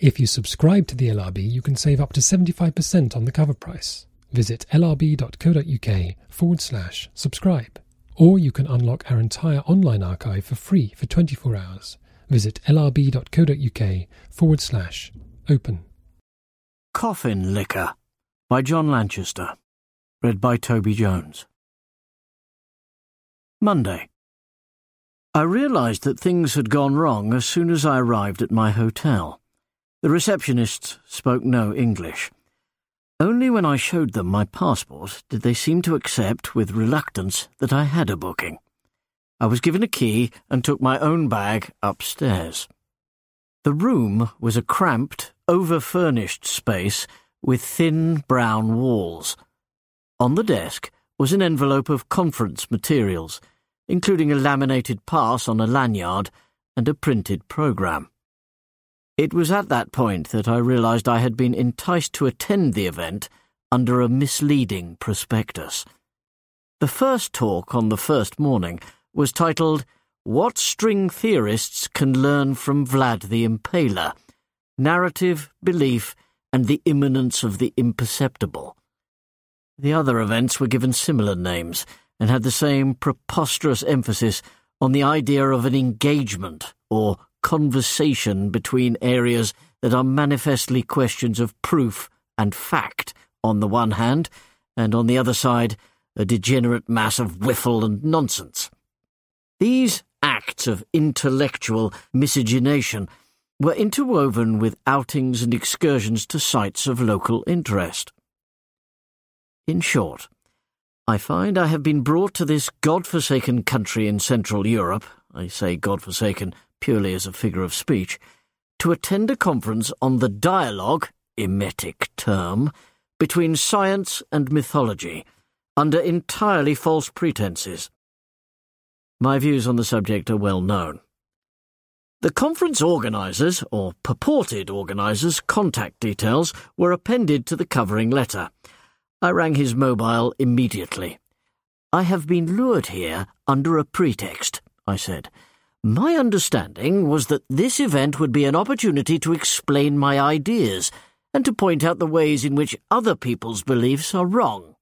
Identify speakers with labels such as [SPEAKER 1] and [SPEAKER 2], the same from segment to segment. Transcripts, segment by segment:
[SPEAKER 1] If you subscribe to the LRB, you can save up to 75% on the cover price. Visit lrb.co.uk forward slash subscribe. Or you can unlock our entire online archive for free for 24 hours. Visit lrb.co.uk forward slash open.
[SPEAKER 2] Coffin Liquor by John Lanchester. Read by Toby Jones. Monday. I realised that things had gone wrong as soon as I arrived at my hotel. The receptionists spoke no English. Only when I showed them my passport did they seem to accept with reluctance that I had a booking. I was given a key and took my own bag upstairs. The room was a cramped, over-furnished space with thin brown walls. On the desk was an envelope of conference materials, including a laminated pass on a lanyard and a printed programme. It was at that point that I realized I had been enticed to attend the event under a misleading prospectus. The first talk on the first morning was titled What String Theorists Can Learn from Vlad the Impaler Narrative, Belief, and the Immanence of the Imperceptible. The other events were given similar names and had the same preposterous emphasis on the idea of an engagement or conversation between areas that are manifestly questions of proof and fact on the one hand, and on the other side, a degenerate mass of whiffle and nonsense. These acts of intellectual miscegenation were interwoven with outings and excursions to sites of local interest. In short, I find I have been brought to this god-forsaken country in Central Europe, I say god-forsaken purely as a figure of speech, to attend a conference on the dialogue, emetic term, between science and mythology, under entirely false pretences. My views on the subject are well known. The conference organisers, or purported organisers' contact details were appended to the covering letter. I rang his mobile immediately. I have been lured here under a pretext, I said. My understanding was that this event would be an opportunity to explain my ideas and to point out the ways in which other people's beliefs are wrong.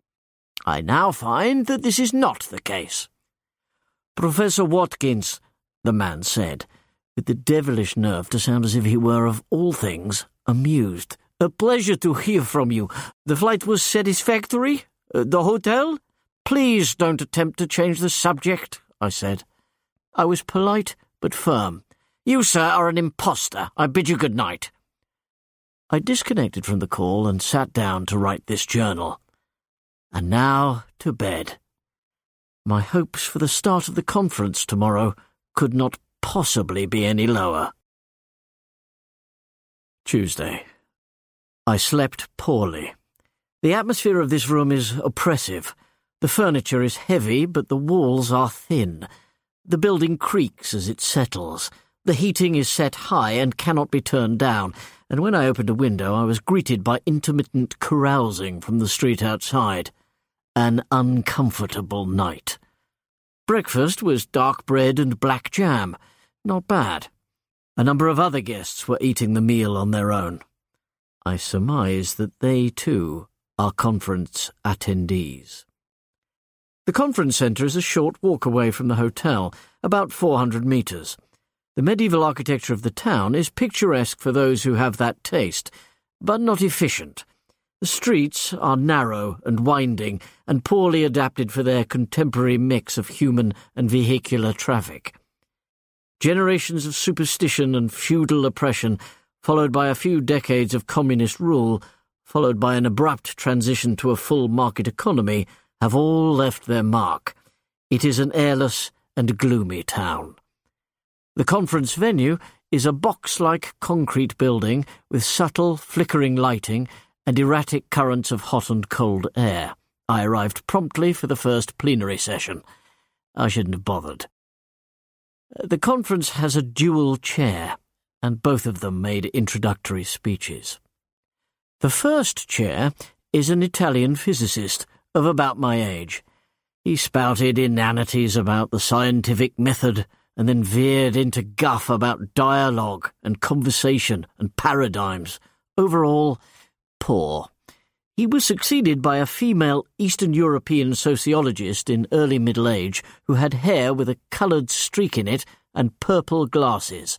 [SPEAKER 2] I now find that this is not the case. Professor Watkins, the man said, with the devilish nerve to sound as if he were, of all things, amused. A pleasure to hear from you. The flight was satisfactory? Uh, the hotel? Please don't attempt to change the subject, I said. I was polite but firm. You, sir, are an impostor. I bid you good night. I disconnected from the call and sat down to write this journal. And now to bed. My hopes for the start of the conference tomorrow could not possibly be any lower. Tuesday. I slept poorly. The atmosphere of this room is oppressive. The furniture is heavy, but the walls are thin the building creaks as it settles. The heating is set high and cannot be turned down, and when I opened a window I was greeted by intermittent carousing from the street outside. An uncomfortable night. Breakfast was dark bread and black jam. Not bad. A number of other guests were eating the meal on their own. I surmise that they, too, are conference attendees. The conference centre is a short walk away from the hotel, about 400 metres. The medieval architecture of the town is picturesque for those who have that taste, but not efficient. The streets are narrow and winding and poorly adapted for their contemporary mix of human and vehicular traffic. Generations of superstition and feudal oppression, followed by a few decades of communist rule, followed by an abrupt transition to a full market economy, have all left their mark. It is an airless and gloomy town. The conference venue is a box like concrete building with subtle, flickering lighting and erratic currents of hot and cold air. I arrived promptly for the first plenary session. I shouldn't have bothered. The conference has a dual chair, and both of them made introductory speeches. The first chair is an Italian physicist of about my age. He spouted inanities about the scientific method and then veered into guff about dialogue and conversation and paradigms. Overall, poor. He was succeeded by a female Eastern European sociologist in early middle age who had hair with a coloured streak in it and purple glasses.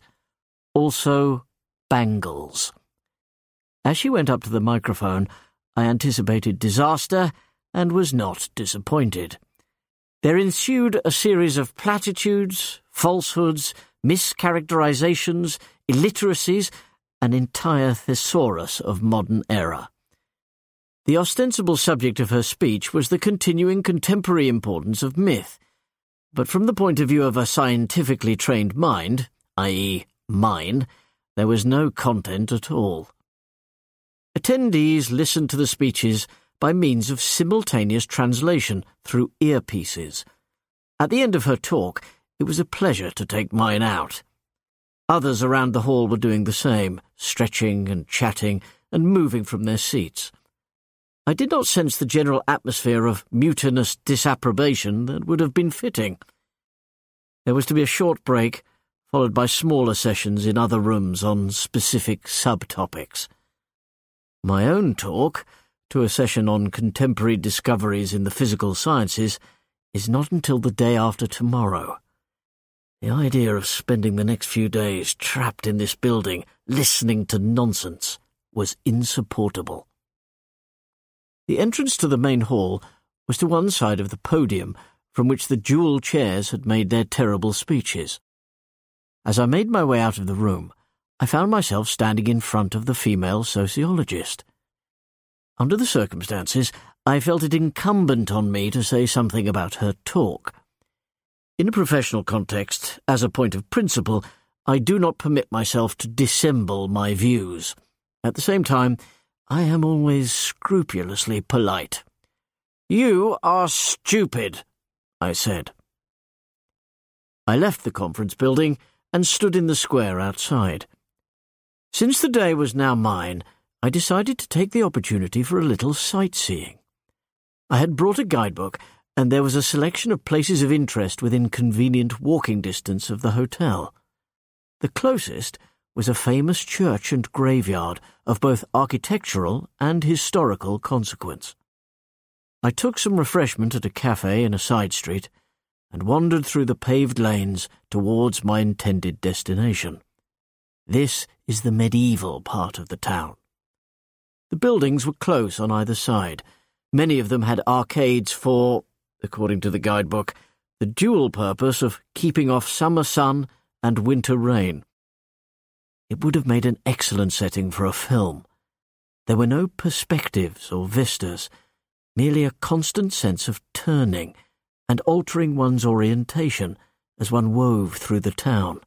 [SPEAKER 2] Also, bangles. As she went up to the microphone, I anticipated disaster and was not disappointed. There ensued a series of platitudes, falsehoods, mischaracterizations, illiteracies, an entire thesaurus of modern error. The ostensible subject of her speech was the continuing contemporary importance of myth, but from the point of view of a scientifically trained mind, i.e., mine, there was no content at all. Attendees listened to the speeches by means of simultaneous translation through earpieces. At the end of her talk, it was a pleasure to take mine out. Others around the hall were doing the same, stretching and chatting and moving from their seats. I did not sense the general atmosphere of mutinous disapprobation that would have been fitting. There was to be a short break, followed by smaller sessions in other rooms on specific subtopics. My own talk to a session on contemporary discoveries in the physical sciences is not until the day after tomorrow. The idea of spending the next few days trapped in this building, listening to nonsense, was insupportable. The entrance to the main hall was to one side of the podium from which the dual chairs had made their terrible speeches. As I made my way out of the room, I found myself standing in front of the female sociologist. Under the circumstances, I felt it incumbent on me to say something about her talk. In a professional context, as a point of principle, I do not permit myself to dissemble my views. At the same time, I am always scrupulously polite. You are stupid, I said. I left the conference building and stood in the square outside. Since the day was now mine, I decided to take the opportunity for a little sightseeing. I had brought a guidebook, and there was a selection of places of interest within convenient walking distance of the hotel. The closest was a famous church and graveyard of both architectural and historical consequence. I took some refreshment at a cafe in a side street and wandered through the paved lanes towards my intended destination. This is the medieval part of the town. The buildings were close on either side. Many of them had arcades for, according to the guidebook, the dual purpose of keeping off summer sun and winter rain. It would have made an excellent setting for a film. There were no perspectives or vistas, merely a constant sense of turning and altering one's orientation as one wove through the town.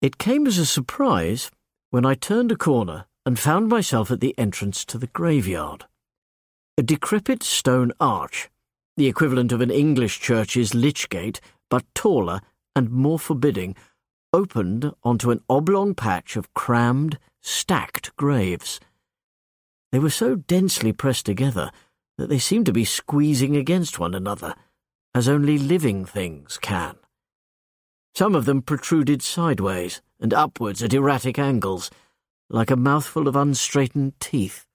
[SPEAKER 2] It came as a surprise when I turned a corner and found myself at the entrance to the graveyard. A decrepit stone arch, the equivalent of an English church's lich gate, but taller and more forbidding, opened onto an oblong patch of crammed, stacked graves. They were so densely pressed together that they seemed to be squeezing against one another, as only living things can. Some of them protruded sideways and upwards at erratic angles, like a mouthful of unstraightened teeth.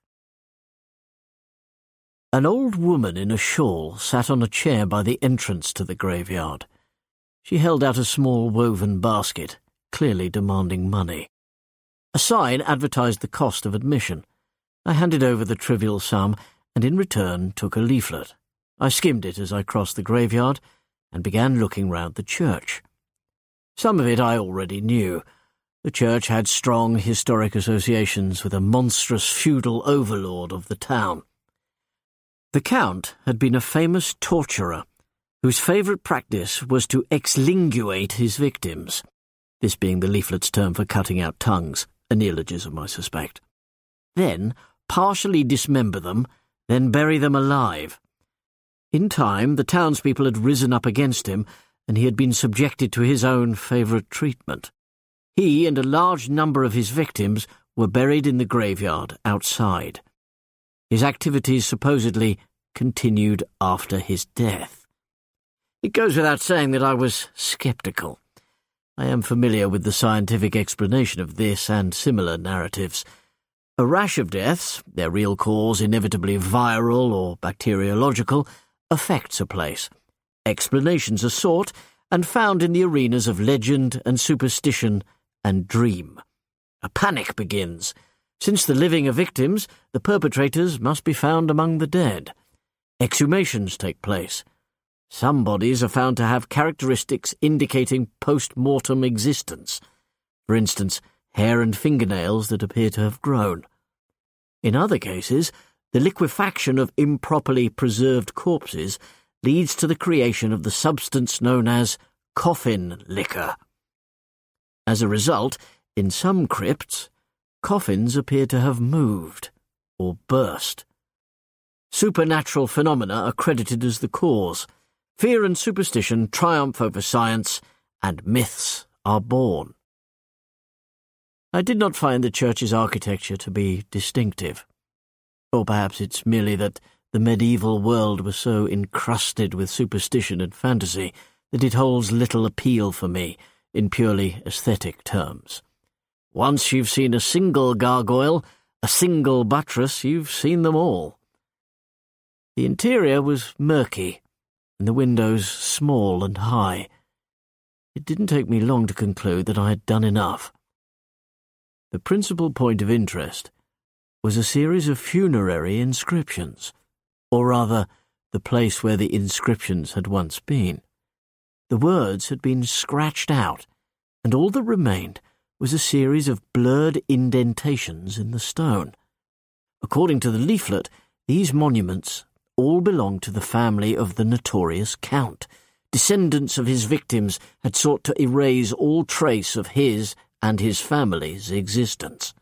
[SPEAKER 2] An old woman in a shawl sat on a chair by the entrance to the graveyard. She held out a small woven basket, clearly demanding money. A sign advertised the cost of admission. I handed over the trivial sum and in return took a leaflet. I skimmed it as I crossed the graveyard and began looking round the church. Some of it I already knew. The church had strong historic associations with a monstrous feudal overlord of the town. The Count had been a famous torturer whose favourite practice was to exlinguate his victims. this being the leaflet's term for cutting out tongues, a neologism, I suspect. Then partially dismember them, then bury them alive. In time, the townspeople had risen up against him, and he had been subjected to his own favourite treatment. He and a large number of his victims were buried in the graveyard outside. His activities supposedly continued after his death. It goes without saying that I was sceptical. I am familiar with the scientific explanation of this and similar narratives. A rash of deaths, their real cause inevitably viral or bacteriological, affects a place. Explanations are sought and found in the arenas of legend and superstition and dream. A panic begins. Since the living are victims, the perpetrators must be found among the dead. Exhumations take place. Some bodies are found to have characteristics indicating post mortem existence. For instance, hair and fingernails that appear to have grown. In other cases, the liquefaction of improperly preserved corpses leads to the creation of the substance known as coffin liquor. As a result, in some crypts, coffins appear to have moved or burst. Supernatural phenomena are credited as the cause. Fear and superstition triumph over science, and myths are born. I did not find the church's architecture to be distinctive. Or perhaps it's merely that the medieval world was so encrusted with superstition and fantasy that it holds little appeal for me in purely aesthetic terms. Once you've seen a single gargoyle, a single buttress, you've seen them all. The interior was murky and the windows small and high. It didn't take me long to conclude that I had done enough. The principal point of interest was a series of funerary inscriptions, or rather, the place where the inscriptions had once been. The words had been scratched out, and all that remained was a series of blurred indentations in the stone. According to the leaflet, these monuments all belonged to the family of the notorious Count. Descendants of his victims had sought to erase all trace of his and his family's existence.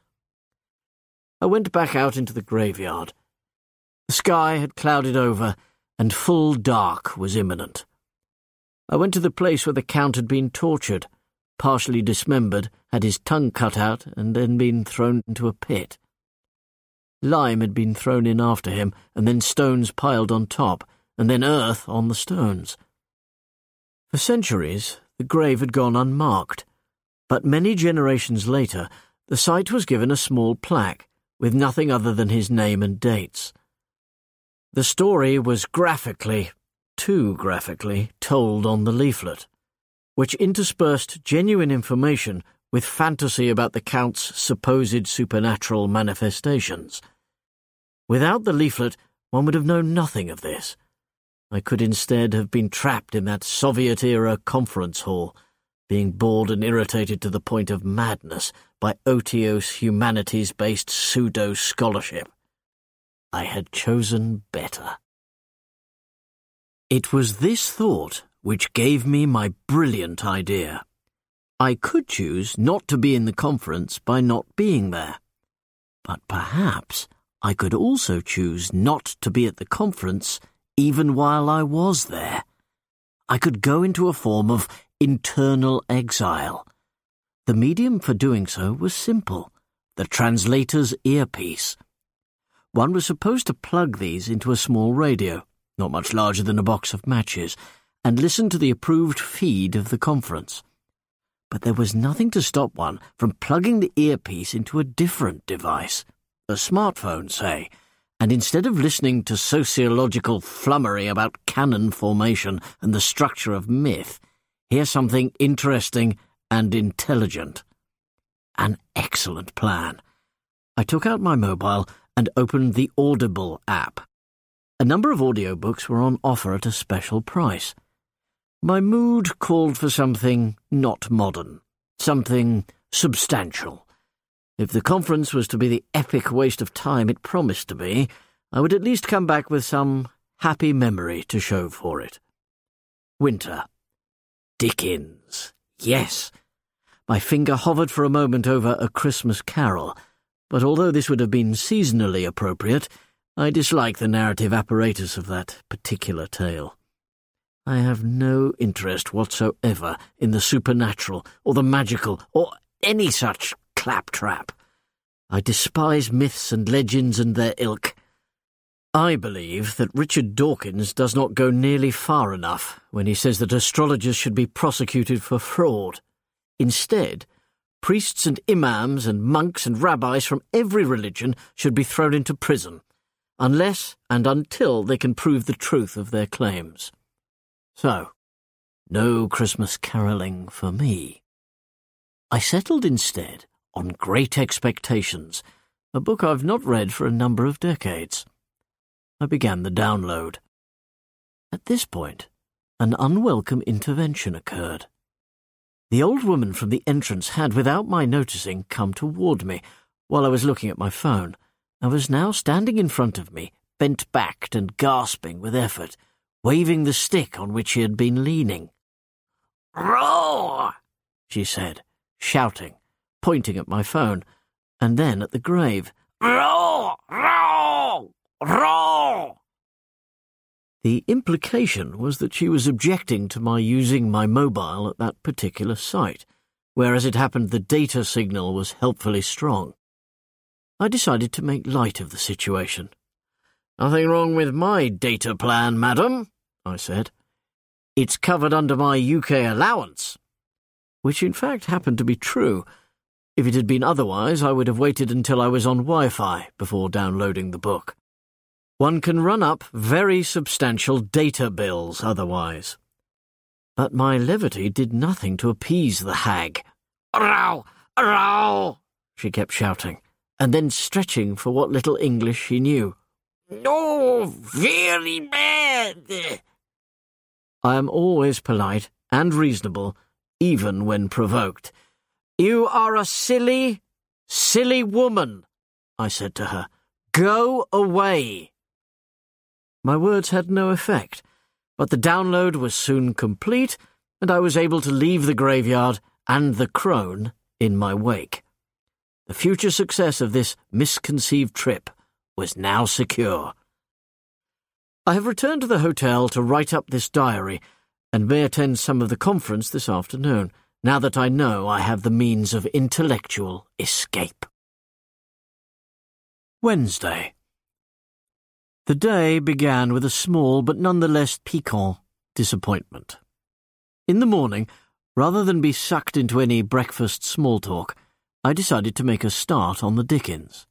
[SPEAKER 2] I went back out into the graveyard. The sky had clouded over, and full dark was imminent. I went to the place where the Count had been tortured, partially dismembered, had his tongue cut out, and then been thrown into a pit. Lime had been thrown in after him, and then stones piled on top, and then earth on the stones. For centuries, the grave had gone unmarked, but many generations later, the site was given a small plaque with nothing other than his name and dates. The story was graphically, too graphically, told on the leaflet, which interspersed genuine information with fantasy about the Count's supposed supernatural manifestations. Without the leaflet, one would have known nothing of this. I could instead have been trapped in that Soviet era conference hall, being bored and irritated to the point of madness by otiose humanities based pseudo scholarship. I had chosen better. It was this thought which gave me my brilliant idea. I could choose not to be in the conference by not being there. But perhaps I could also choose not to be at the conference even while I was there. I could go into a form of internal exile. The medium for doing so was simple the translator's earpiece. One was supposed to plug these into a small radio, not much larger than a box of matches, and listen to the approved feed of the conference but there was nothing to stop one from plugging the earpiece into a different device, a smartphone, say, and instead of listening to sociological flummery about canon formation and the structure of myth, hear something interesting and intelligent. An excellent plan. I took out my mobile and opened the Audible app. A number of audiobooks were on offer at a special price. My mood called for something not modern, something substantial. If the conference was to be the epic waste of time it promised to be, I would at least come back with some happy memory to show for it. Winter. Dickens. Yes. My finger hovered for a moment over A Christmas Carol, but although this would have been seasonally appropriate, I dislike the narrative apparatus of that particular tale. I have no interest whatsoever in the supernatural or the magical or any such claptrap. I despise myths and legends and their ilk. I believe that Richard Dawkins does not go nearly far enough when he says that astrologers should be prosecuted for fraud. Instead, priests and imams and monks and rabbis from every religion should be thrown into prison unless and until they can prove the truth of their claims. So, no Christmas carolling for me. I settled instead on Great Expectations, a book I've not read for a number of decades. I began the download. At this point, an unwelcome intervention occurred. The old woman from the entrance had, without my noticing, come toward me while I was looking at my phone and was now standing in front of me, bent backed and gasping with effort, waving the stick on which he had been leaning. Roar! she said, shouting, pointing at my phone, and then at the grave. Roar! Roar! Roar! The implication was that she was objecting to my using my mobile at that particular site, where, as it happened, the data signal was helpfully strong. I decided to make light of the situation. Nothing wrong with my data plan, madam, I said. It's covered under my UK allowance. Which in fact happened to be true. If it had been otherwise, I would have waited until I was on Wi Fi before downloading the book. One can run up very substantial data bills otherwise. But my levity did nothing to appease the hag. Row! Row! she kept shouting and then stretching for what little English he knew. No, very bad. I am always polite and reasonable, even when provoked. You are a silly, silly woman, I said to her. Go away. My words had no effect, but the download was soon complete, and I was able to leave the graveyard and the crone in my wake. The future success of this misconceived trip was now secure. I have returned to the hotel to write up this diary and may attend some of the conference this afternoon, now that I know I have the means of intellectual escape. Wednesday. The day began with a small but nonetheless piquant disappointment. In the morning, rather than be sucked into any breakfast small talk, I decided to make a start on the Dickens.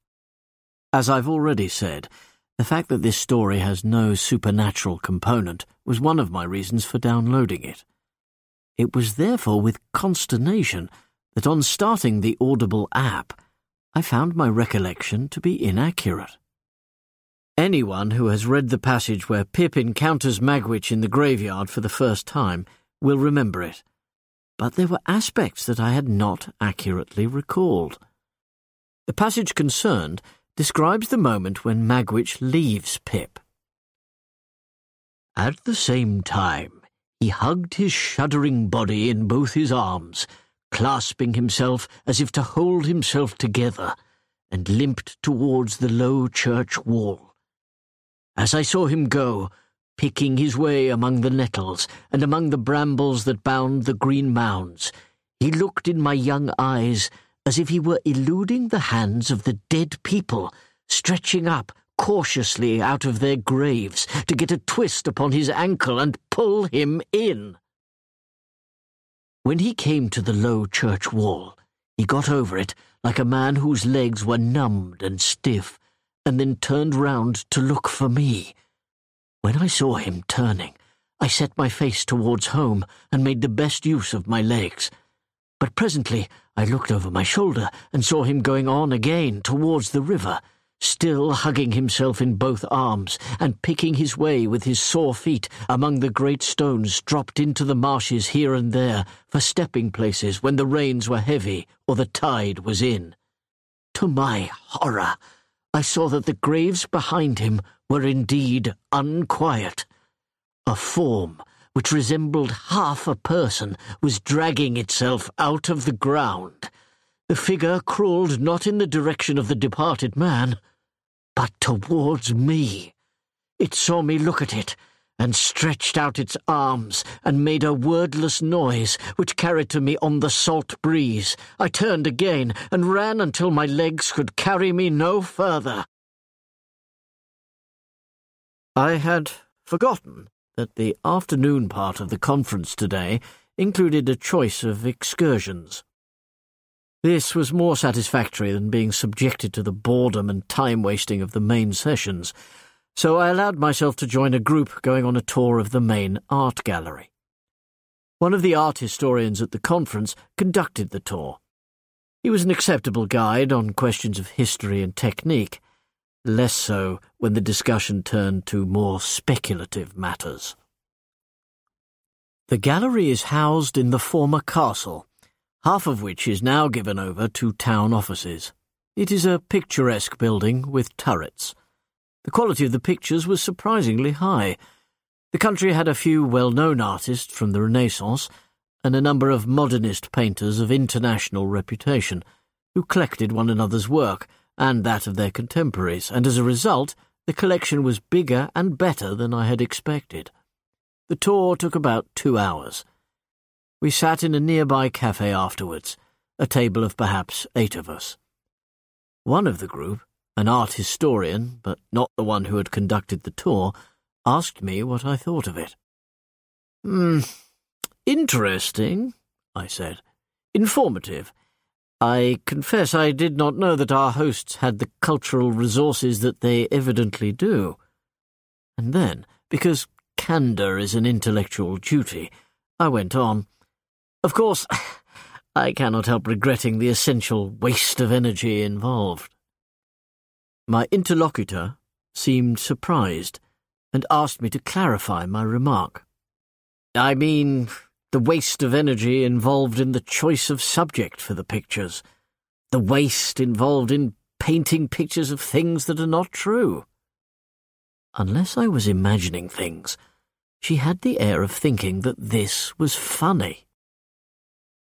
[SPEAKER 2] As I've already said, the fact that this story has no supernatural component was one of my reasons for downloading it. It was therefore with consternation that on starting the Audible app, I found my recollection to be inaccurate. Anyone who has read the passage where Pip encounters Magwitch in the graveyard for the first time will remember it but there were aspects that I had not accurately recalled. The passage concerned describes the moment when Magwitch leaves Pip. At the same time, he hugged his shuddering body in both his arms, clasping himself as if to hold himself together, and limped towards the low church wall. As I saw him go, picking his way among the nettles and among the brambles that bound the green mounds. He looked in my young eyes as if he were eluding the hands of the dead people, stretching up cautiously out of their graves to get a twist upon his ankle and pull him in. When he came to the low church wall, he got over it like a man whose legs were numbed and stiff, and then turned round to look for me. When I saw him turning, I set my face towards home and made the best use of my legs. But presently I looked over my shoulder and saw him going on again towards the river, still hugging himself in both arms and picking his way with his sore feet among the great stones dropped into the marshes here and there for stepping places when the rains were heavy or the tide was in. To my horror, I saw that the graves behind him were indeed unquiet. A form, which resembled half a person, was dragging itself out of the ground. The figure crawled not in the direction of the departed man, but towards me. It saw me look at it, and stretched out its arms, and made a wordless noise, which carried to me on the salt breeze. I turned again, and ran until my legs could carry me no further. I had forgotten that the afternoon part of the conference today included a choice of excursions. This was more satisfactory than being subjected to the boredom and time wasting of the main sessions, so I allowed myself to join a group going on a tour of the main art gallery. One of the art historians at the conference conducted the tour. He was an acceptable guide on questions of history and technique, less so when the discussion turned to more speculative matters. The gallery is housed in the former castle, half of which is now given over to town offices. It is a picturesque building with turrets. The quality of the pictures was surprisingly high. The country had a few well-known artists from the Renaissance and a number of modernist painters of international reputation, who collected one another's work and that of their contemporaries, and as a result, the collection was bigger and better than I had expected. The tour took about two hours. We sat in a nearby cafe afterwards, a table of perhaps eight of us. One of the group, an art historian, but not the one who had conducted the tour, asked me what I thought of it. Hmm, interesting, I said. Informative. I confess I did not know that our hosts had the cultural resources that they evidently do. And then, because candour is an intellectual duty, I went on. Of course, I cannot help regretting the essential waste of energy involved. My interlocutor seemed surprised and asked me to clarify my remark. I mean, the waste of energy involved in the choice of subject for the pictures, the waste involved in painting pictures of things that are not true. Unless I was imagining things, she had the air of thinking that this was funny.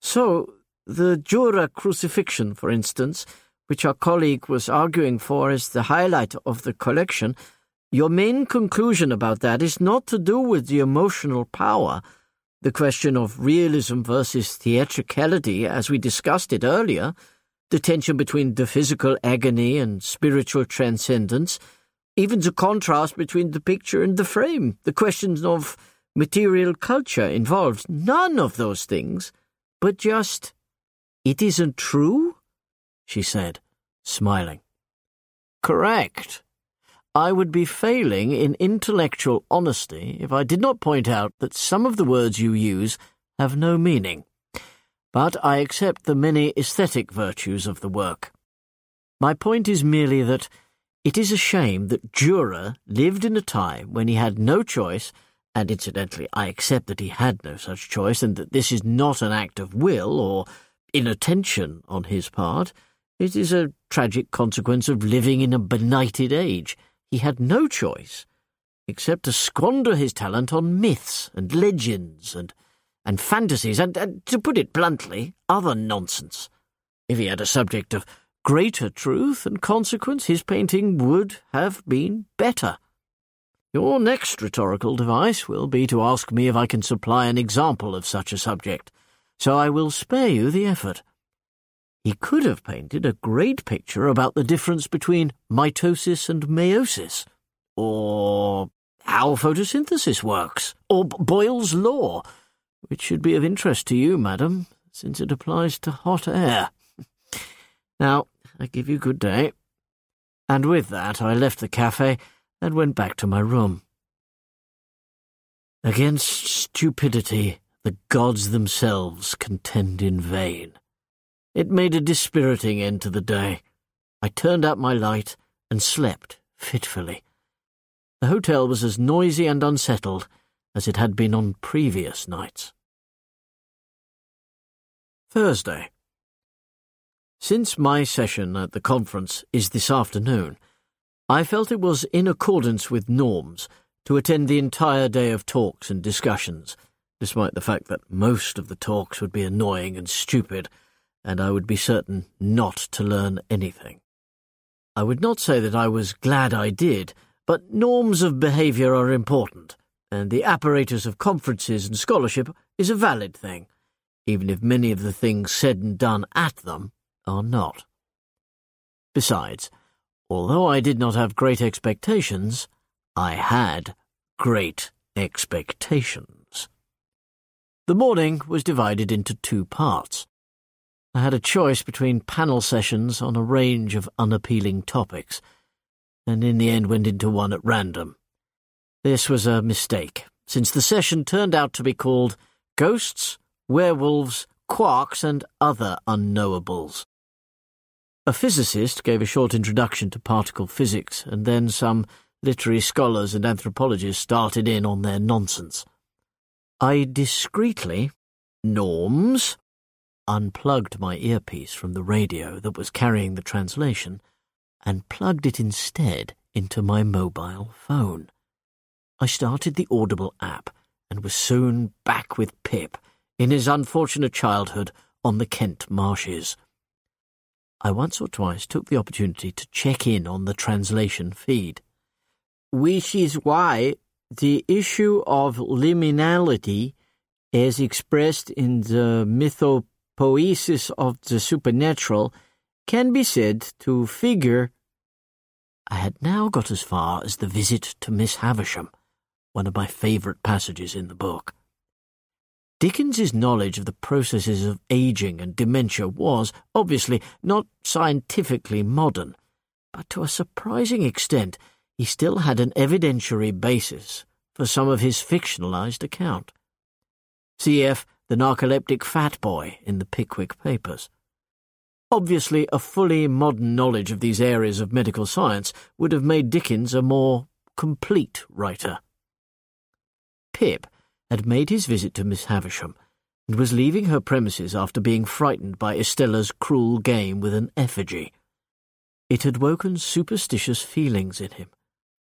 [SPEAKER 2] So, the Dürer crucifixion, for instance, which our colleague was arguing for as the highlight of the collection, your main conclusion about that is not to do with the emotional power, the question of realism versus theatricality, as we discussed it earlier, the tension between the physical agony and spiritual transcendence, even the contrast between the picture and the frame, the questions of material culture involved. None of those things, but just, it isn't true? she said, smiling. Correct. I would be failing in intellectual honesty if I did not point out that some of the words you use have no meaning. But I accept the many aesthetic virtues of the work. My point is merely that it is a shame that Dürer lived in a time when he had no choice, and incidentally I accept that he had no such choice, and that this is not an act of will or inattention on his part, it is a tragic consequence of living in a benighted age. He had no choice except to squander his talent on myths and legends and, and fantasies and, and, to put it bluntly, other nonsense. If he had a subject of greater truth and consequence, his painting would have been better. Your next rhetorical device will be to ask me if I can supply an example of such a subject, so I will spare you the effort. He could have painted a great picture about the difference between mitosis and meiosis, or how photosynthesis works, or Boyle's law, which should be of interest to you, madam, since it applies to hot air. now, I give you good day. And with that, I left the cafe and went back to my room. Against stupidity, the gods themselves contend in vain. It made a dispiriting end to the day. I turned out my light and slept fitfully. The hotel was as noisy and unsettled as it had been on previous nights. Thursday. Since my session at the conference is this afternoon, I felt it was in accordance with norms to attend the entire day of talks and discussions, despite the fact that most of the talks would be annoying and stupid, and I would be certain not to learn anything. I would not say that I was glad I did, but norms of behaviour are important, and the apparatus of conferences and scholarship is a valid thing, even if many of the things said and done at them are not. Besides, although I did not have great expectations, I had great expectations. The morning was divided into two parts. I had a choice between panel sessions on a range of unappealing topics, and in the end went into one at random. This was a mistake, since the session turned out to be called Ghosts, Werewolves, Quarks, and Other Unknowables. A physicist gave a short introduction to particle physics, and then some literary scholars and anthropologists started in on their nonsense. I discreetly, norms, unplugged my earpiece from the radio that was carrying the translation and plugged it instead into my mobile phone. I started the Audible app and was soon back with Pip in his unfortunate childhood on the Kent marshes. I once or twice took the opportunity to check in on the translation feed. Which is why the issue of liminality, as expressed in the mytho poesis of the supernatural can be said to figure. I had now got as far as the visit to Miss Havisham, one of my favourite passages in the book. Dickens's knowledge of the processes of aging and dementia was, obviously, not scientifically modern, but to a surprising extent he still had an evidentiary basis for some of his fictionalized account. Cf the narcoleptic fat boy in the Pickwick Papers. Obviously, a fully modern knowledge of these areas of medical science would have made Dickens a more complete writer. Pip had made his visit to Miss Havisham and was leaving her premises after being frightened by Estella's cruel game with an effigy. It had woken superstitious feelings in him,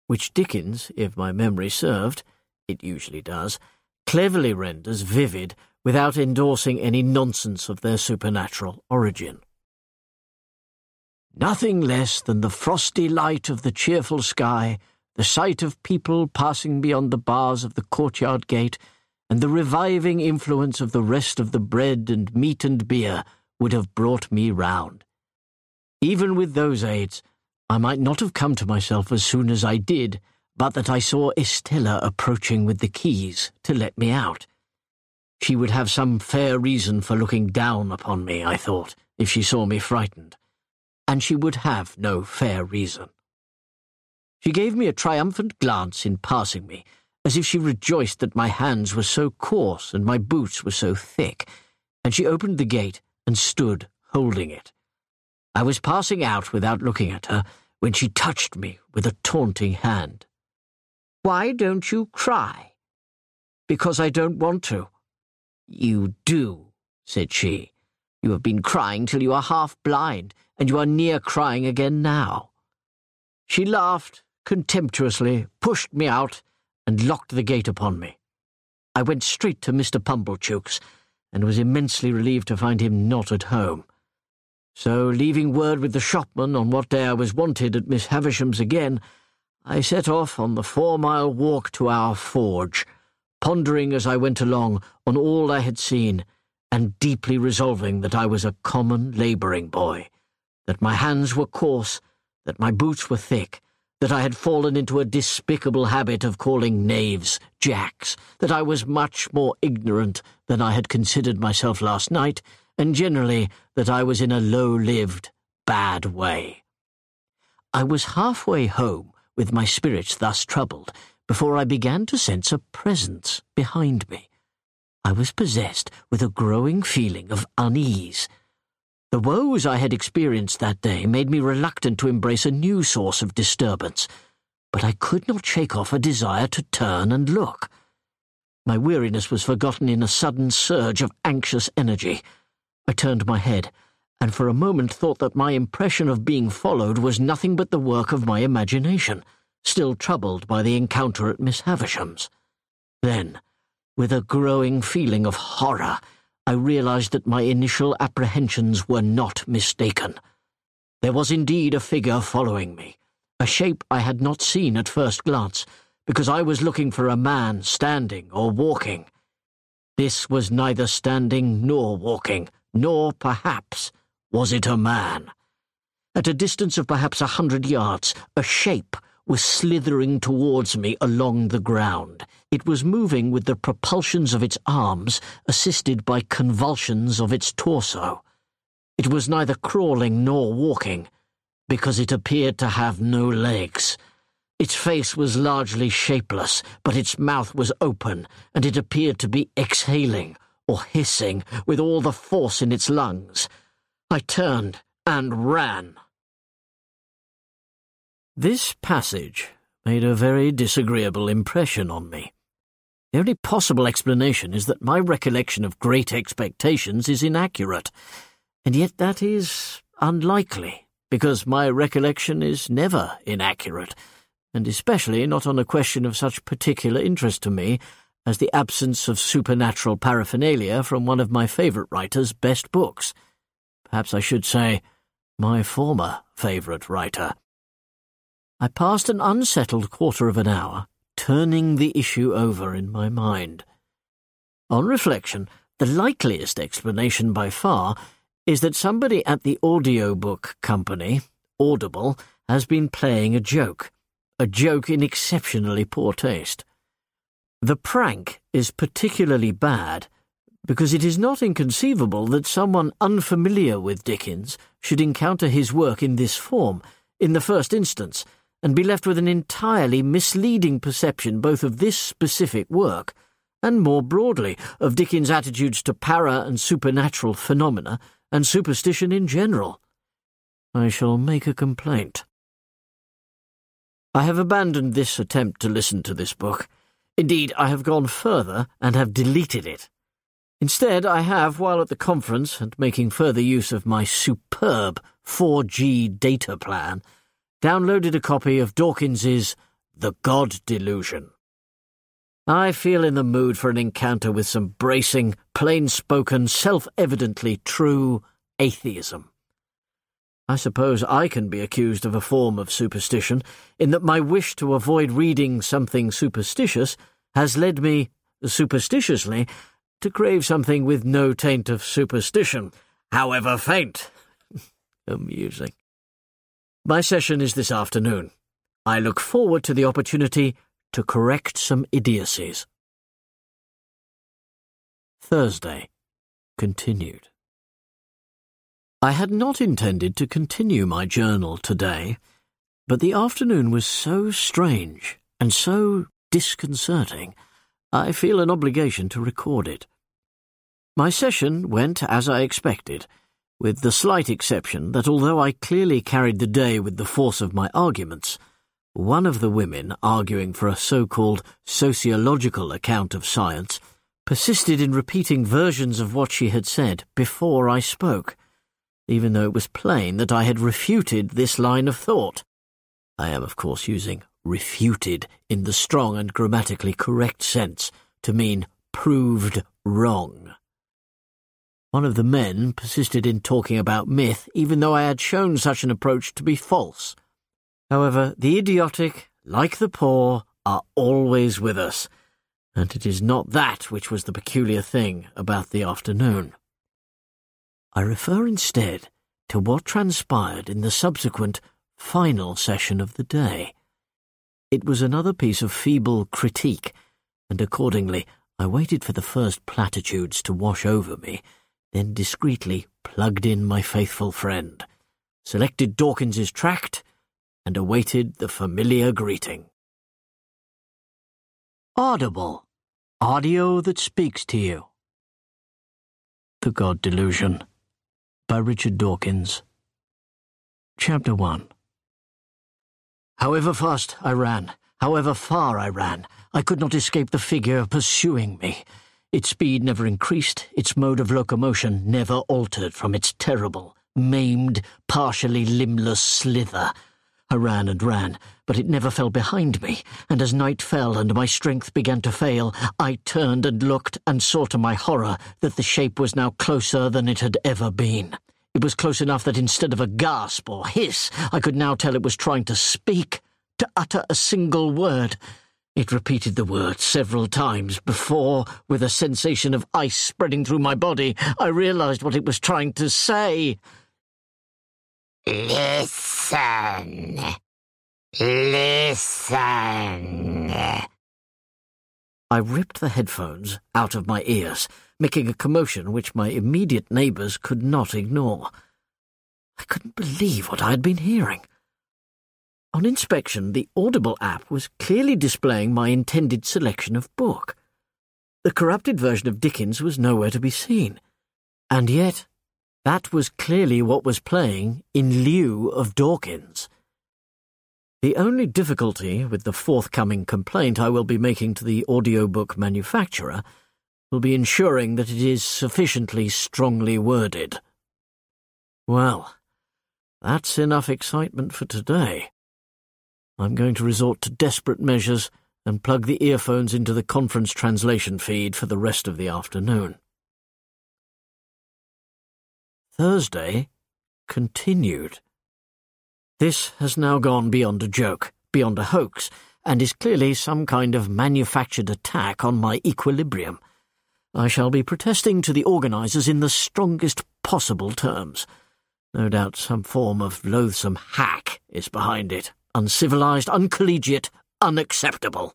[SPEAKER 2] which Dickens, if my memory served, it usually does, cleverly renders vivid without endorsing any nonsense of their supernatural origin. Nothing less than the frosty light of the cheerful sky, the sight of people passing beyond the bars of the courtyard gate, and the reviving influence of the rest of the bread and meat and beer would have brought me round. Even with those aids, I might not have come to myself as soon as I did, but that I saw Estella approaching with the keys to let me out. She would have some fair reason for looking down upon me, I thought, if she saw me frightened. And she would have no fair reason. She gave me a triumphant glance in passing me, as if she rejoiced that my hands were so coarse and my boots were so thick, and she opened the gate and stood holding it. I was passing out without looking at her when she touched me with a taunting hand. Why don't you cry? Because I don't want to. You do, said she. You have been crying till you are half blind, and you are near crying again now. She laughed contemptuously, pushed me out, and locked the gate upon me. I went straight to Mr. Pumblechook's, and was immensely relieved to find him not at home. So, leaving word with the shopman on what day I was wanted at Miss Havisham's again, I set off on the four-mile walk to our forge pondering as I went along on all I had seen, and deeply resolving that I was a common labouring boy, that my hands were coarse, that my boots were thick, that I had fallen into a despicable habit of calling knaves jacks, that I was much more ignorant than I had considered myself last night, and generally that I was in a low-lived, bad way. I was halfway home with my spirits thus troubled before I began to sense a presence behind me. I was possessed with a growing feeling of unease. The woes I had experienced that day made me reluctant to embrace a new source of disturbance, but I could not shake off a desire to turn and look. My weariness was forgotten in a sudden surge of anxious energy. I turned my head, and for a moment thought that my impression of being followed was nothing but the work of my imagination. Still troubled by the encounter at Miss Havisham's. Then, with a growing feeling of horror, I realized that my initial apprehensions were not mistaken. There was indeed a figure following me, a shape I had not seen at first glance, because I was looking for a man standing or walking. This was neither standing nor walking, nor, perhaps, was it a man. At a distance of perhaps a hundred yards, a shape was slithering towards me along the ground. It was moving with the propulsions of its arms, assisted by convulsions of its torso. It was neither crawling nor walking, because it appeared to have no legs. Its face was largely shapeless, but its mouth was open, and it appeared to be exhaling or hissing with all the force in its lungs. I turned and ran. This passage made a very disagreeable impression on me. The only possible explanation is that my recollection of Great Expectations is inaccurate, and yet that is unlikely, because my recollection is never inaccurate, and especially not on a question of such particular interest to me as the absence of supernatural paraphernalia from one of my favourite writer's best books. Perhaps I should say, my former favourite writer. I passed an unsettled quarter of an hour, turning the issue over in my mind. On reflection, the likeliest explanation by far is that somebody at the audiobook company, Audible, has been playing a joke, a joke in exceptionally poor taste. The prank is particularly bad because it is not inconceivable that someone unfamiliar with Dickens should encounter his work in this form, in the first instance, and be left with an entirely misleading perception both of this specific work and more broadly of Dickens' attitudes to para and supernatural phenomena and superstition in general. I shall make a complaint. I have abandoned this attempt to listen to this book. Indeed, I have gone further and have deleted it. Instead, I have, while at the conference and making further use of my superb 4G data plan, downloaded a copy of Dawkins's The God Delusion. I feel in the mood for an encounter with some bracing, plain spoken, self evidently true atheism. I suppose I can be accused of a form of superstition, in that my wish to avoid reading something superstitious has led me, superstitiously, to crave something with no taint of superstition, however faint. Amusing. My session is this afternoon. I look forward to the opportunity to correct some idiocies. Thursday. Continued. I had not intended to continue my journal today, but the afternoon was so strange and so disconcerting, I feel an obligation to record it. My session went as I expected with the slight exception that although I clearly carried the day with the force of my arguments, one of the women arguing for a so-called sociological account of science persisted in repeating versions of what she had said before I spoke, even though it was plain that I had refuted this line of thought. I am, of course, using refuted in the strong and grammatically correct sense to mean proved wrong. One of the men persisted in talking about myth, even though I had shown such an approach to be false. However, the idiotic, like the poor, are always with us, and it is not that which was the peculiar thing about the afternoon. I refer instead to what transpired in the subsequent final session of the day. It was another piece of feeble critique, and accordingly I waited for the first platitudes to wash over me then discreetly plugged in my faithful friend, selected Dawkins's tract, and awaited the familiar greeting. Audible. Audio that speaks to you. The God Delusion by Richard Dawkins. Chapter 1 However fast I ran, however far I ran, I could not escape the figure pursuing me. Its speed never increased, its mode of locomotion never altered from its terrible, maimed, partially limbless slither. I ran and ran, but it never fell behind me, and as night fell and my strength began to fail, I turned and looked and saw to my horror that the shape was now closer than it had ever been. It was close enough that instead of a gasp or hiss, I could now tell it was trying to speak, to utter a single word. It repeated the word several times before, with a sensation of ice spreading through my body, I realized what it was trying to say.
[SPEAKER 3] Listen. Listen.
[SPEAKER 2] I ripped the headphones out of my ears, making a commotion which my immediate neighbours could not ignore. I couldn't believe what I had been hearing. On inspection, the Audible app was clearly displaying my intended selection of book. The corrupted version of Dickens was nowhere to be seen. And yet, that was clearly what was playing in lieu of Dawkins. The only difficulty with the forthcoming complaint I will be making to the audiobook manufacturer will be ensuring that it is sufficiently strongly worded. Well, that's enough excitement for today. I'm going to resort to desperate measures and plug the earphones into the conference translation feed for the rest of the afternoon. Thursday continued. This has now gone beyond a joke, beyond a hoax, and is clearly some kind of manufactured attack on my equilibrium. I shall be protesting to the organisers in the strongest possible terms. No doubt some form of loathsome hack is behind it uncivilized, uncollegiate, unacceptable.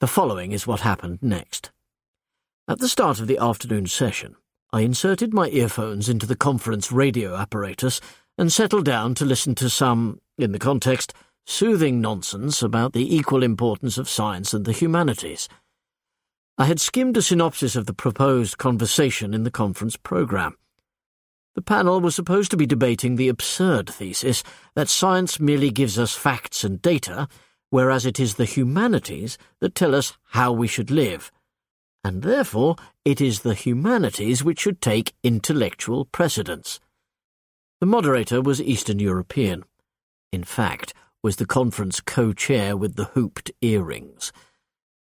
[SPEAKER 2] The following is what happened next. At the start of the afternoon session, I inserted my earphones into the conference radio apparatus and settled down to listen to some, in the context, soothing nonsense about the equal importance of science and the humanities. I had skimmed a synopsis of the proposed conversation in the conference programme. The panel was supposed to be debating the absurd thesis that science merely gives us facts and data, whereas it is the humanities that tell us how we should live. And therefore, it is the humanities which should take intellectual precedence. The moderator was Eastern European. In fact, was the conference co-chair with the hooped earrings.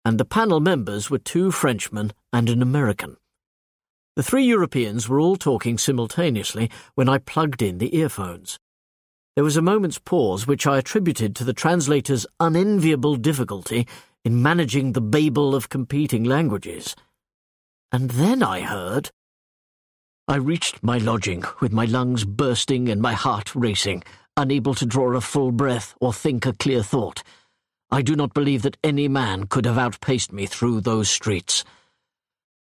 [SPEAKER 2] And the panel members were two Frenchmen and an American. The three Europeans were all talking simultaneously when I plugged in the earphones. There was a moment's pause which I attributed to the translator's unenviable difficulty in managing the babel of competing languages. And then I heard. I reached my lodging with my lungs bursting and my heart racing, unable to draw a full breath or think a clear thought. I do not believe that any man could have outpaced me through those streets.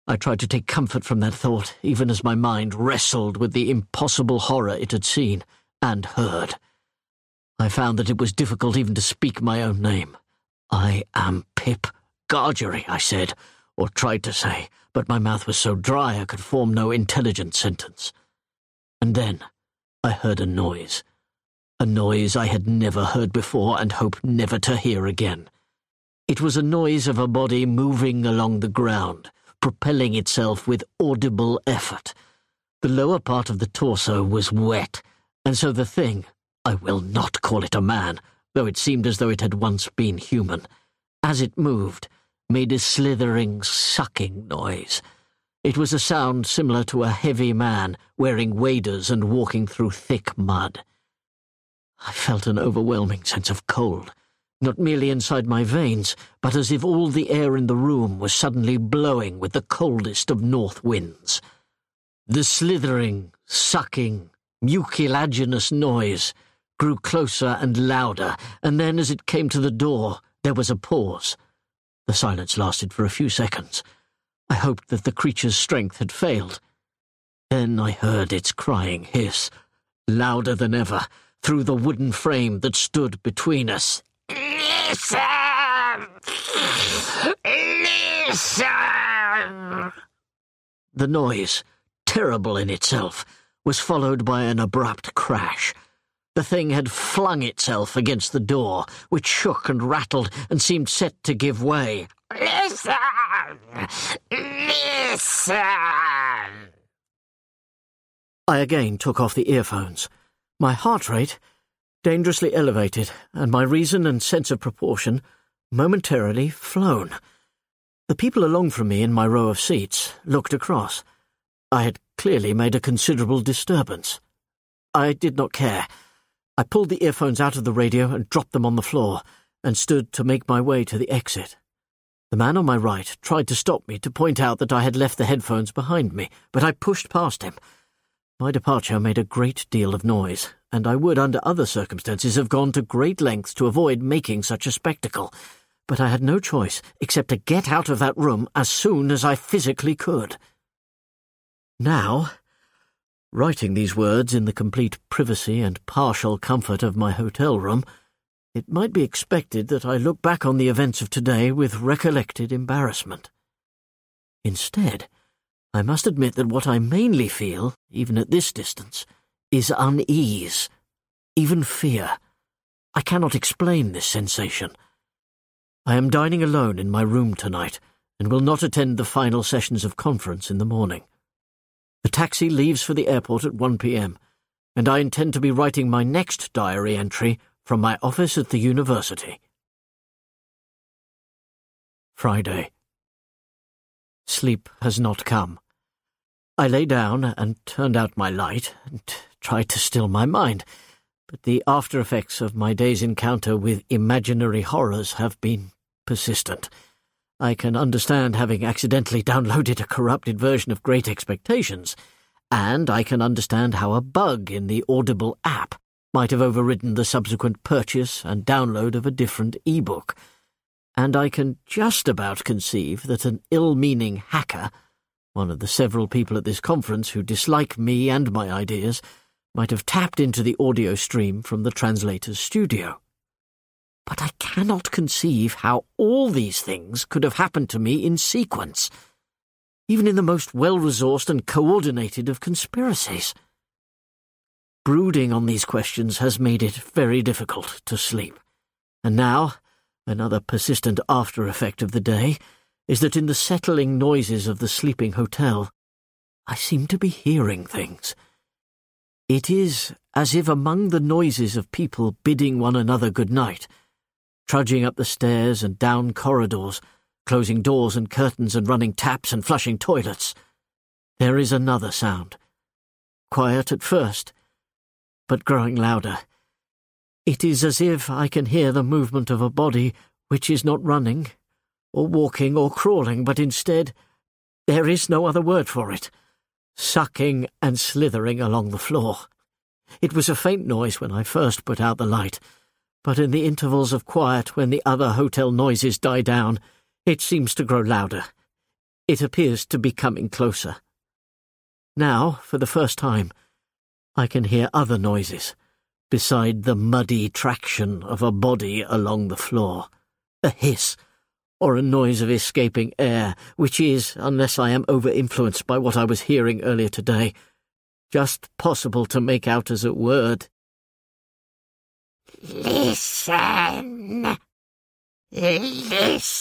[SPEAKER 2] I tried to take comfort from that thought, even as my mind wrestled with the impossible horror it had seen and heard. I found that it was difficult even to speak my own name. I am Pip Gargery, I said, or tried to say, but my mouth was so dry I could form no intelligent sentence. And then I heard a noise. A noise I had never heard before and hope never to hear again. It was a noise of a body moving along the ground propelling itself with audible effort. The lower part of the torso was wet, and so the thing, I will not call it a man, though it seemed as though it had once been human, as it moved, made a slithering, sucking noise. It was a sound similar to a heavy man wearing waders and walking through thick mud. I felt an overwhelming sense of cold not merely inside my veins, but as if all the air in the room was suddenly blowing with the coldest of north winds. The slithering, sucking, mucilaginous noise grew closer and louder, and then as it came to the door, there was a pause. The silence lasted for a few seconds. I hoped that the creature's strength had failed. Then I heard its crying hiss, louder than ever, through the wooden frame that stood between us.
[SPEAKER 3] Listen! Listen!
[SPEAKER 2] The noise, terrible in itself, was followed by an abrupt crash. The thing had flung itself against the door, which shook and rattled and seemed set to give way.
[SPEAKER 3] Listen! Listen!
[SPEAKER 2] I again took off the earphones. My heart rate dangerously elevated, and my reason and sense of proportion momentarily flown. The people along from me in my row of seats looked across. I had clearly made a considerable disturbance. I did not care. I pulled the earphones out of the radio and dropped them on the floor, and stood to make my way to the exit. The man on my right tried to stop me to point out that I had left the headphones behind me, but I pushed past him. My departure made a great deal of noise, and I would, under other circumstances, have gone to great lengths to avoid making such a spectacle. But I had no choice except to get out of that room as soon as I physically could. Now, writing these words in the complete privacy and partial comfort of my hotel room, it might be expected that I look back on the events of today with recollected embarrassment. Instead, I must admit that what I mainly feel, even at this distance, is unease, even fear. I cannot explain this sensation. I am dining alone in my room tonight and will not attend the final sessions of conference in the morning. The taxi leaves for the airport at 1 p.m., and I intend to be writing my next diary entry from my office at the university. Friday. Sleep has not come. I lay down and turned out my light and tried to still my mind, but the after effects of my day's encounter with imaginary horrors have been persistent. I can understand having accidentally downloaded a corrupted version of Great Expectations, and I can understand how a bug in the Audible app might have overridden the subsequent purchase and download of a different e-book and I can just about conceive that an ill meaning hacker, one of the several people at this conference who dislike me and my ideas, might have tapped into the audio stream from the translator's studio. But I cannot conceive how all these things could have happened to me in sequence, even in the most well resourced and coordinated of conspiracies. Brooding on these questions has made it very difficult to sleep, and now Another persistent after effect of the day is that in the settling noises of the sleeping hotel, I seem to be hearing things. It is as if among the noises of people bidding one another good night, trudging up the stairs and down corridors, closing doors and curtains and running taps and flushing toilets, there is another sound. Quiet at first, but growing louder it is as if I can hear the movement of a body which is not running, or walking, or crawling, but instead, there is no other word for it, sucking and slithering along the floor. It was a faint noise when I first put out the light, but in the intervals of quiet when the other hotel noises die down, it seems to grow louder. It appears to be coming closer. Now, for the first time, I can hear other noises beside the muddy traction of a body along the floor. A hiss, or a noise of escaping air, which is, unless I am over influenced by what I was hearing earlier today, just possible to make out as a word.
[SPEAKER 3] Listen. Listen.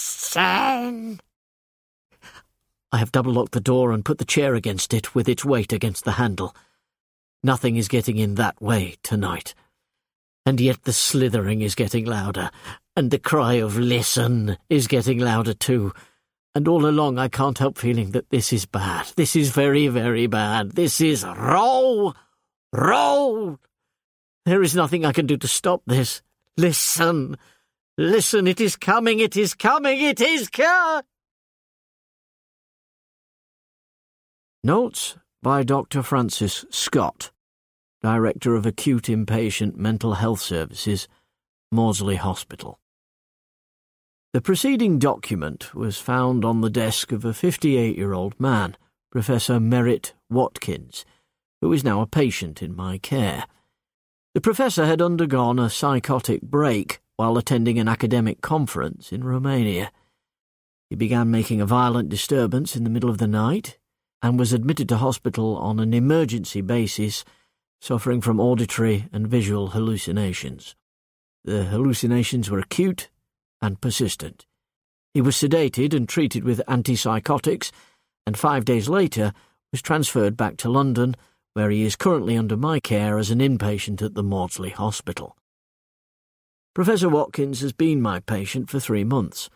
[SPEAKER 2] I have double locked the door and put the chair against it with its weight against the handle. Nothing is getting in that way tonight. And yet the slithering is getting louder, and the cry of listen is getting louder too. And all along I can't help feeling that this is bad. This is very, very bad. This is roll! Roll! There is nothing I can do to stop this. Listen! Listen, it is coming, it is coming, it is coming! Notes by Dr. Francis Scott, Director of Acute Inpatient Mental Health Services, Maudsley Hospital. The preceding document was found on the desk of a 58 year old man, Professor Merritt Watkins, who is now a patient in my care. The professor had undergone a psychotic break while attending an academic conference in Romania. He began making a violent disturbance in the middle of the night and was admitted to hospital on an emergency basis, suffering from auditory and visual hallucinations. The hallucinations were acute and persistent. He was sedated and treated with antipsychotics, and five days later was transferred back to London, where he is currently under my care as an inpatient at the Maudsley Hospital. Professor Watkins has been my patient for three months.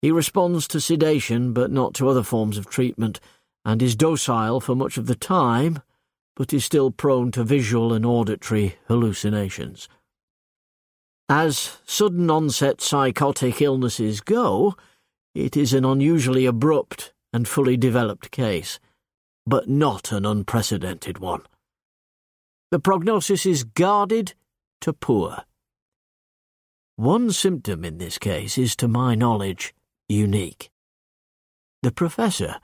[SPEAKER 2] He responds to sedation but not to other forms of treatment, and is docile for much of the time, but is still prone to visual and auditory hallucinations. As sudden onset psychotic illnesses go, it is an unusually abrupt and fully developed case, but not an unprecedented one. The prognosis is guarded to poor. One symptom in this case is, to my knowledge, unique. The professor,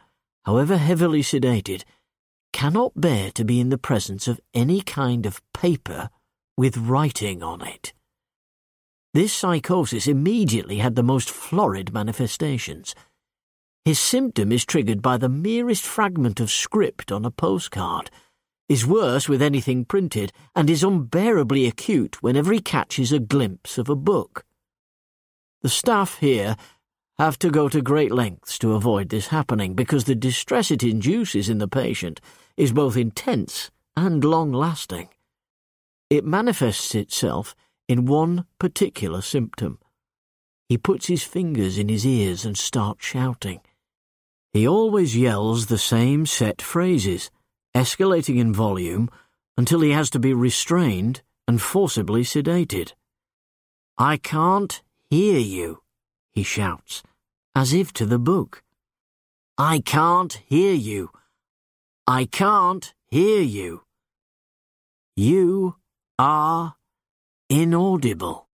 [SPEAKER 2] however heavily sedated, cannot bear to be in the presence of any kind of paper with writing on it. This psychosis immediately had the most florid manifestations. His symptom is triggered by the merest fragment of script on a postcard, is worse with anything printed, and is unbearably acute whenever he catches a glimpse of a book. The staff here have to go to great lengths to avoid this happening because the distress it induces in the patient is both intense and long lasting. It manifests itself in one particular symptom. He puts his fingers in his ears and starts shouting. He always yells the same set phrases, escalating in volume until he has to be restrained and forcibly sedated. I can't hear you, he shouts, as if to the book. I can't hear you. I can't hear you. You are inaudible.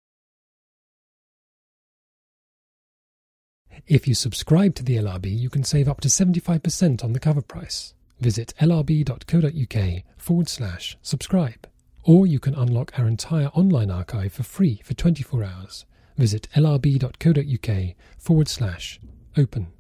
[SPEAKER 1] If you subscribe to the LRB, you can save up to 75% on the cover price. Visit lrb.co.uk forward slash subscribe. Or you can unlock our entire online archive for free for 24 hours. Visit lrb.co.uk forward slash open.